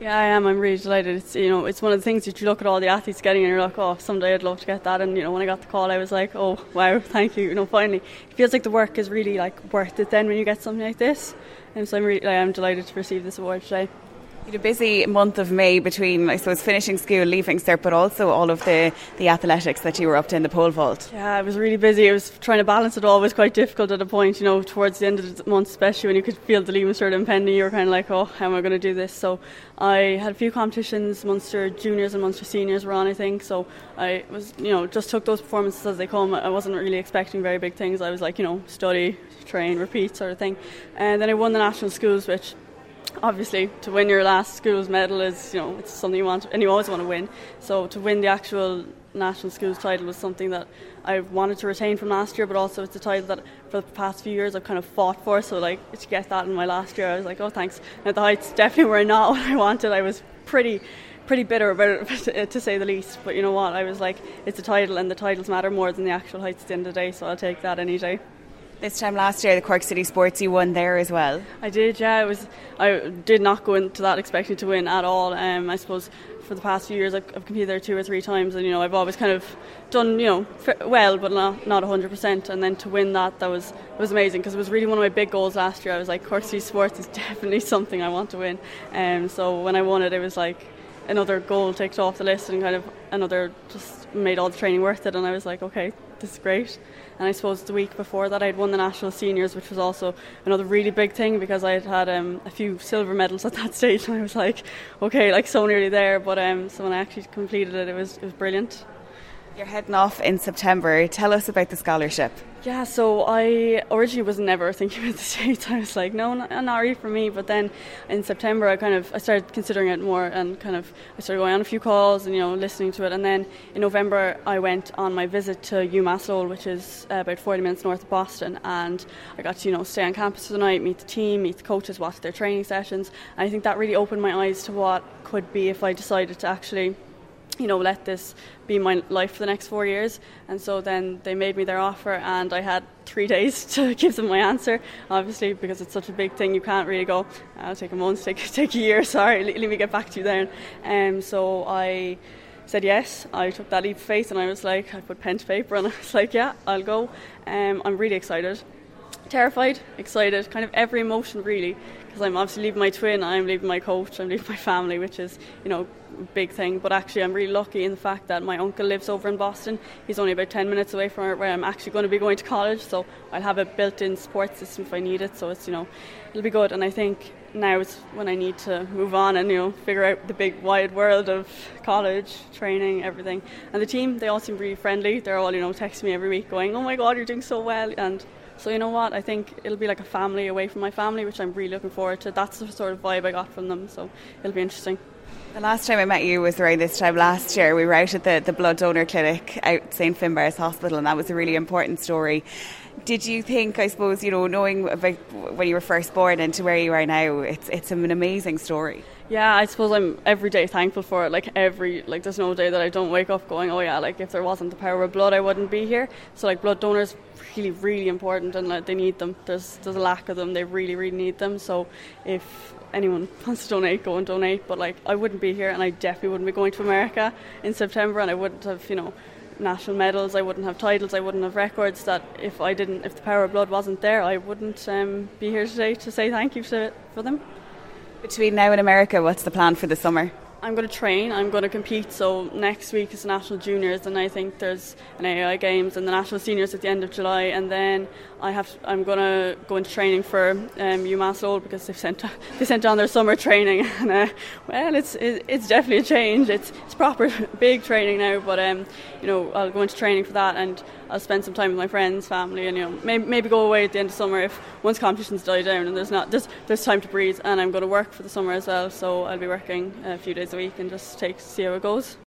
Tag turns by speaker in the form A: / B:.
A: Yeah, I am. I'm really delighted. It's you know, it's one of the things that you look at all the athletes getting, and you're like, oh, someday I'd love to get that. And you know, when I got the call, I was like, oh, wow, thank you. You know, finally, it feels like the work is really like worth it. Then when you get something like this, and so I'm really, I am delighted to receive this award today
B: a busy month of May between, I suppose, finishing school, leaving cert, but also all of the, the athletics that you were up to in the pole vault.
A: Yeah, I was really busy. It was trying to balance it all it was quite difficult at a point, you know, towards the end of the month, especially when you could feel the leaving cert impending. You were kind of like, oh, how am I going to do this? So I had a few competitions. Munster juniors and Munster seniors were on, I think. So I was, you know, just took those performances as they come. I wasn't really expecting very big things. I was like, you know, study, train, repeat sort of thing. And then I won the national schools, which obviously to win your last schools medal is you know it's something you want and you always want to win. So to win the actual national schools title was something that I wanted to retain from last year but also it's a title that for the past few years I've kind of fought for. So like to get that in my last year I was like oh thanks. And the heights definitely were not what I wanted. I was pretty pretty bitter about it to say the least. But you know what? I was like it's a title and the titles matter more than the actual heights at the end of the day so I'll take that any day
B: this time last year, the Cork City Sports, you won there as well.
A: I did, yeah. It was. I did not go into that expecting to win at all. Um, I suppose for the past few years, I've, I've, competed there two or three times, and you know, I've always kind of done, you know, well, but not not hundred percent. And then to win that, that was was amazing because it was really one of my big goals last year. I was like, Cork City Sports is definitely something I want to win. And um, so when I won it, it was like another goal ticked off the list, and kind of another just made all the training worth it. And I was like, okay, this is great. And I suppose the week before that, I'd won the national seniors, which was also another really big thing because I had had um, a few silver medals at that stage, and I was like, okay, like so nearly there. But um, so when I actually completed it, it was it was brilliant.
B: You're heading off in September. Tell us about the scholarship.
A: Yeah, so I originally was never thinking about the States. I was like, no, not, not really for me. But then in September, I kind of I started considering it more and kind of I started going on a few calls and you know listening to it. And then in November, I went on my visit to UMass Lowell, which is uh, about 40 minutes north of Boston, and I got to you know stay on campus for the night, meet the team, meet the coaches, watch their training sessions. And I think that really opened my eyes to what could be if I decided to actually you know, let this be my life for the next four years. And so then they made me their offer, and I had three days to give them my answer. Obviously, because it's such a big thing, you can't really go. I'll take a month, take take a year. Sorry, let me get back to you then. Um, so I said yes. I took that leap of faith, and I was like, I put pen to paper, and I was like, yeah, I'll go. Um, I'm really excited terrified, excited, kind of every emotion really, because I'm obviously leaving my twin, I'm leaving my coach, I'm leaving my family, which is, you know, a big thing. But actually, I'm really lucky in the fact that my uncle lives over in Boston. He's only about 10 minutes away from where I'm actually going to be going to college, so I'll have a built in support system if I need it. So it's, you know, it'll be good. And I think now is when I need to move on and, you know, figure out the big wide world of college, training, everything. And the team, they all seem really friendly. They're all, you know, texting me every week going, oh my God, you're doing so well. And so you know what? I think it'll be like a family away from my family, which I'm really looking forward to. That's the sort of vibe I got from them. So it'll be interesting.
B: The last time I met you was around this time last year. We were out at the, the blood donor clinic out St Finbarr's Hospital, and that was a really important story. Did you think, I suppose, you know, knowing about when you were first born and to where you are now, it's it's an amazing story.
A: Yeah, I suppose I'm every day thankful for it. Like every like, there's no day that I don't wake up going, oh yeah, like if there wasn't the power of blood, I wouldn't be here. So like blood donors really really important and like, they need them. There's there's a lack of them. They really really need them. So if anyone wants to donate, go and donate. But like I wouldn't be here, and I definitely wouldn't be going to America in September, and I wouldn't have you know national medals. I wouldn't have titles. I wouldn't have records. That if I didn't, if the power of blood wasn't there, I wouldn't um, be here today to say thank you to, for them.
B: Between now and America, what's the plan for the summer?
A: I'm going to train. I'm going to compete. So next week is national juniors, and I think there's an AI games and the national seniors at the end of July, and then I have. I'm going to go into training for um, UMass Lowell because they've sent they sent on their summer training, and uh, well, it's it, it's definitely a change. It's it's proper big training now, but um, you know, I'll go into training for that, and I'll spend some time with my friends, family, and you know, maybe, maybe go away at the end of summer if once competitions die down and there's not there's there's time to breathe, and I'm going to work for the summer as well. So I'll be working a few days a week and just take see how it goes.